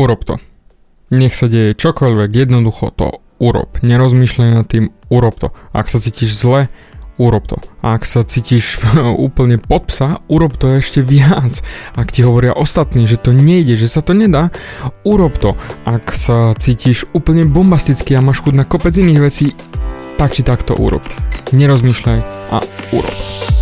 Urob to. Nech sa deje čokoľvek, jednoducho to urob. Nerozmýšľaj nad tým, urob to. Ak sa cítiš zle, urob to. Ak sa cítiš úplne pod psa, urob to ešte viac. Ak ti hovoria ostatní, že to nejde, že sa to nedá, urob to. Ak sa cítiš úplne bombasticky a máš chuť na kopec iných vecí, tak či tak to urob. Nerozmýšľaj a urob.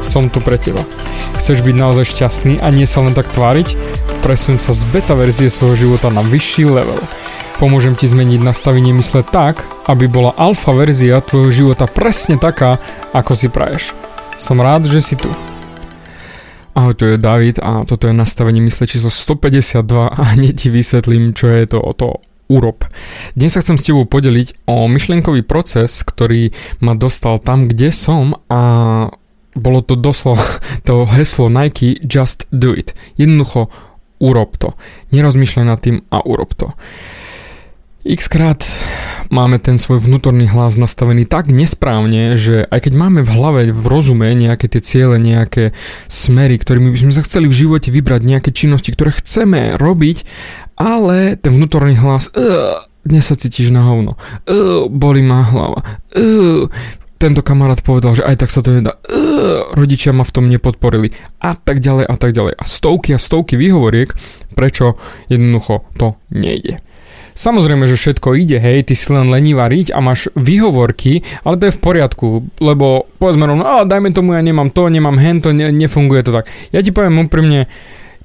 som tu pre teba. Chceš byť naozaj šťastný a nie sa len tak tváriť? Presun sa z beta verzie svojho života na vyšší level. Pomôžem ti zmeniť nastavenie mysle tak, aby bola alfa verzia tvojho života presne taká, ako si praješ. Som rád, že si tu. Ahoj, tu je David a toto je nastavenie mysle číslo 152 a hneď ti vysvetlím, čo je to o to urob. Dnes sa chcem s tebou podeliť o myšlienkový proces, ktorý ma dostal tam, kde som a bolo to doslova to heslo Nike Just Do It. Jednoducho urob to. Nerozmýšľaj nad tým a urob to. X krát máme ten svoj vnútorný hlas nastavený tak nesprávne, že aj keď máme v hlave, v rozume nejaké tie ciele, nejaké smery, ktorými by sme sa chceli v živote vybrať, nejaké činnosti, ktoré chceme robiť, ale ten vnútorný hlas dnes sa cítiš na hovno, boli ma hlava, tento kamarát povedal, že aj tak sa to nedá, rodičia ma v tom nepodporili a tak ďalej a tak ďalej. A stovky a stovky výhovoriek, prečo jednoducho to nejde. Samozrejme, že všetko ide, hej, ty si len lení variť a máš výhovorky, ale to je v poriadku, lebo povedzme rovno, a dajme tomu, ja nemám to, nemám hen, to ne, nefunguje to tak. Ja ti poviem úprimne,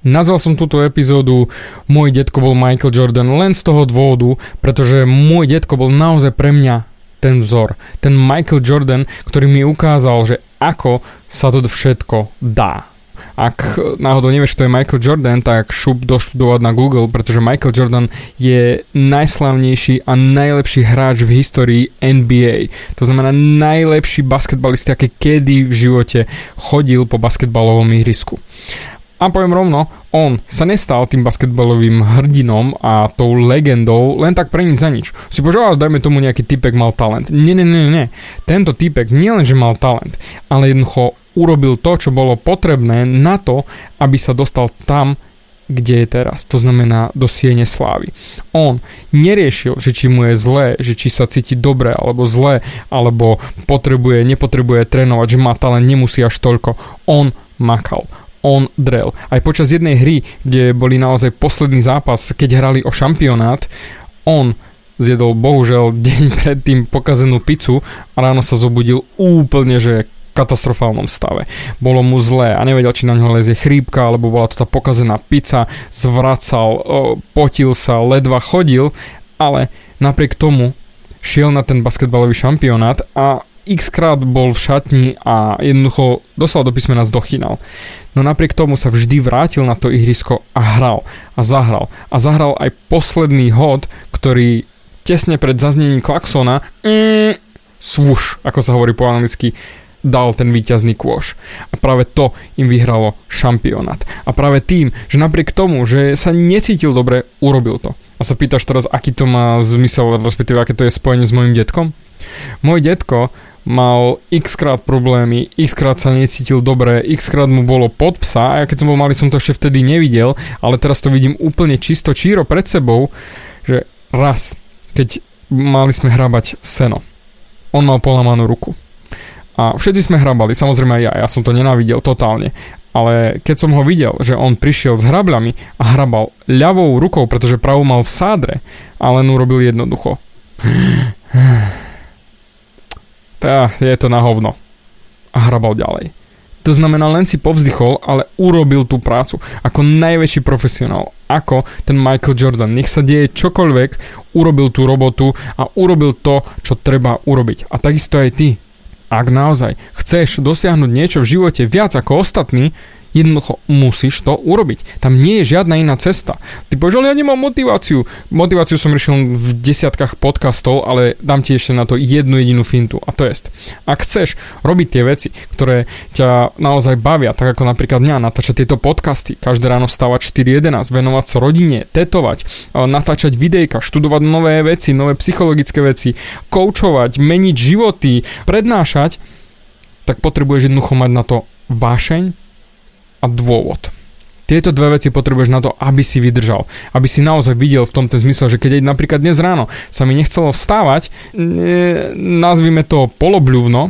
Nazval som túto epizódu Môj detko bol Michael Jordan len z toho dôvodu, pretože môj detko bol naozaj pre mňa ten vzor, ten Michael Jordan, ktorý mi ukázal, že ako sa to všetko dá. Ak náhodou nevieš, kto je Michael Jordan, tak šup doštudovať na Google, pretože Michael Jordan je najslavnejší a najlepší hráč v histórii NBA. To znamená najlepší basketbalista, aký kedy v živote chodil po basketbalovom ihrisku. A poviem rovno, on sa nestal tým basketbalovým hrdinom a tou legendou len tak pre nič za nič. Si požiaľ, dajme tomu nejaký typek mal talent. Nie, nie, nie, nie. Tento typek nielenže mal talent, ale jednoducho urobil to, čo bolo potrebné na to, aby sa dostal tam, kde je teraz. To znamená do siene slávy. On neriešil, že či mu je zlé, že či sa cíti dobre alebo zlé, alebo potrebuje, nepotrebuje trénovať, že má talent, nemusí až toľko. On makal on drel. Aj počas jednej hry, kde boli naozaj posledný zápas, keď hrali o šampionát, on zjedol bohužel deň predtým pokazenú pizzu a ráno sa zobudil úplne, že katastrofálnom stave. Bolo mu zlé a nevedel, či na ňo lezie chrípka, alebo bola to tá pokazená pizza, zvracal, potil sa, ledva chodil, ale napriek tomu šiel na ten basketbalový šampionát a x krát bol v šatni a jednoducho dostal do písmena zdochinal. No napriek tomu sa vždy vrátil na to ihrisko a hral a zahral. A zahral aj posledný hod, ktorý tesne pred zaznením klaxona mm, svuš, ako sa hovorí po anglicky, dal ten víťazný kôš. A práve to im vyhralo šampionát. A práve tým, že napriek tomu, že sa necítil dobre, urobil to. A sa pýtaš teraz, aký to má zmysel, respektíve aké to je spojenie s mojim detkom? Môj detko mal x krát problémy, x krát sa necítil dobre, x krát mu bolo pod psa a ja keď som bol malý som to ešte vtedy nevidel, ale teraz to vidím úplne čisto číro pred sebou, že raz, keď mali sme hrabať seno, on mal polamanú ruku. A všetci sme hrabali, samozrejme aj ja, ja som to nenávidel totálne. Ale keď som ho videl, že on prišiel s hrabľami a hrabal ľavou rukou, pretože pravú mal v sádre, a len urobil jednoducho. Tá, je to na hovno. A hrabal ďalej. To znamená, len si povzdychol, ale urobil tú prácu. Ako najväčší profesionál. Ako ten Michael Jordan. Nech sa deje čokoľvek, urobil tú robotu a urobil to, čo treba urobiť. A takisto aj ty. Ak naozaj chceš dosiahnuť niečo v živote viac ako ostatní, Jednoducho musíš to urobiť. Tam nie je žiadna iná cesta. Ty povieš, ale ja nemám motiváciu. Motiváciu som riešil v desiatkách podcastov, ale dám ti ešte na to jednu jedinú fintu. A to je, ak chceš robiť tie veci, ktoré ťa naozaj bavia, tak ako napríklad mňa, natáčať tieto podcasty, každé ráno stávať 4.11, venovať sa rodine, tetovať, natáčať videjka, študovať nové veci, nové psychologické veci, koučovať, meniť životy, prednášať, tak potrebuješ jednoducho mať na to vášeň a dôvod. Tieto dve veci potrebuješ na to, aby si vydržal. Aby si naozaj videl v tom ten zmysel, že keď napríklad dnes ráno sa mi nechcelo vstávať, e, nazvime to polobľuvno,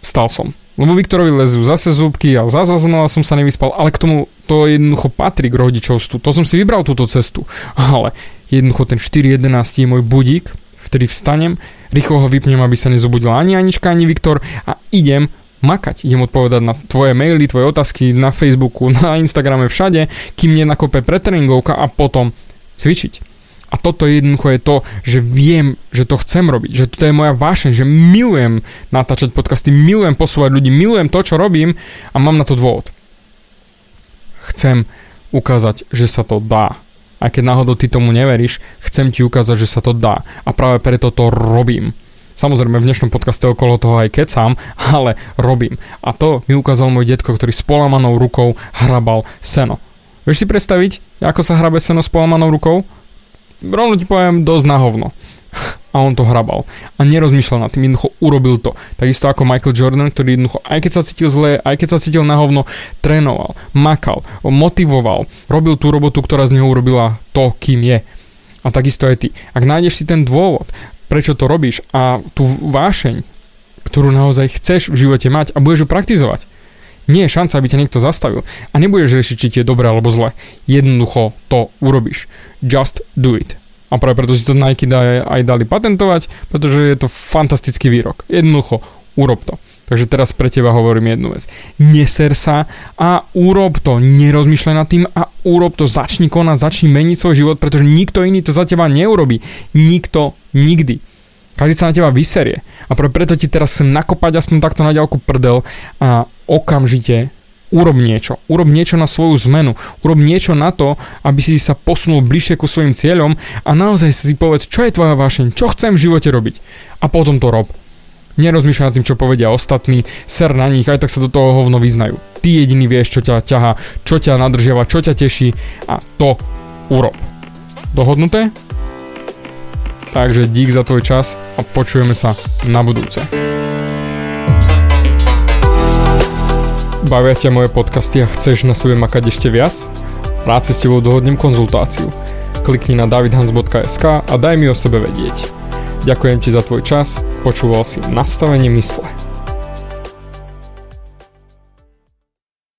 vstal som. Lebo Viktorovi lezú zase zúbky a zase znova som sa nevyspal, ale k tomu to jednoducho patrí k rodičovstvu. To som si vybral túto cestu. Ale jednoducho ten 4.11 je môj budík, vtedy vstanem, rýchlo ho vypnem, aby sa nezobudil ani Anička, ani Viktor a idem makať. Idem odpovedať na tvoje maily, tvoje otázky na Facebooku, na Instagrame, všade, kým nenakope pretreningovka a potom cvičiť. A toto jednoducho je to, že viem, že to chcem robiť, že toto je moja vášeň, že milujem natáčať podcasty, milujem posúvať ľudí, milujem to, čo robím a mám na to dôvod. Chcem ukázať, že sa to dá. A keď náhodou ty tomu neveríš, chcem ti ukázať, že sa to dá. A práve preto to robím. Samozrejme v dnešnom podcaste okolo toho aj kecám, ale robím. A to mi ukázal môj detko, ktorý s polamanou rukou hrabal seno. Vieš si predstaviť, ako sa hrabe seno s polamanou rukou? rovno ti poviem dosť na hovno. A on to hrabal. A nerozmýšľal nad tým, jednoducho urobil to. Takisto ako Michael Jordan, ktorý jednoducho, aj keď sa cítil zle, aj keď sa cítil na hovno, trénoval, makal, motivoval, robil tú robotu, ktorá z neho urobila to, kým je. A takisto aj ty. Ak nájdeš si ten dôvod, prečo to robíš a tú vášeň, ktorú naozaj chceš v živote mať a budeš ju praktizovať, nie je šanca, aby ťa niekto zastavil. A nebudeš riešiť, či ti je dobre alebo zle. Jednoducho to urobíš. Just do it. A práve preto si to Nike aj dali patentovať, pretože je to fantastický výrok. Jednoducho, urob to. Takže teraz pre teba hovorím jednu vec. Neser sa a urob to. Nerozmýšľaj nad tým a urob to. Začni konať, začni meniť svoj život, pretože nikto iný to za teba neurobi. Nikto nikdy. Každý sa na teba vyserie. A preto ti teraz chcem nakopať aspoň takto na ďalku prdel a okamžite urob niečo. Urob niečo na svoju zmenu. Urob niečo na to, aby si sa posunul bližšie ku svojim cieľom a naozaj si povedz, čo je tvoja vášeň, čo chcem v živote robiť. A potom to rob. Nerozmýšľaj nad tým, čo povedia ostatní, ser na nich, aj tak sa do toho hovno vyznajú. Ty jediný vieš, čo ťa ťaha, čo ťa nadržiava, čo ťa teší a to urob. Dohodnuté? Takže dík za tvoj čas a počujeme sa na budúce. Bavia ťa moje podcasty a chceš na sebe makať ešte viac? Rád si s tebou dohodnem konzultáciu. Klikni na davidhans.sk a daj mi o sebe vedieť. Ďakujem ti za tvoj čas, počúval si nastavenie mysle.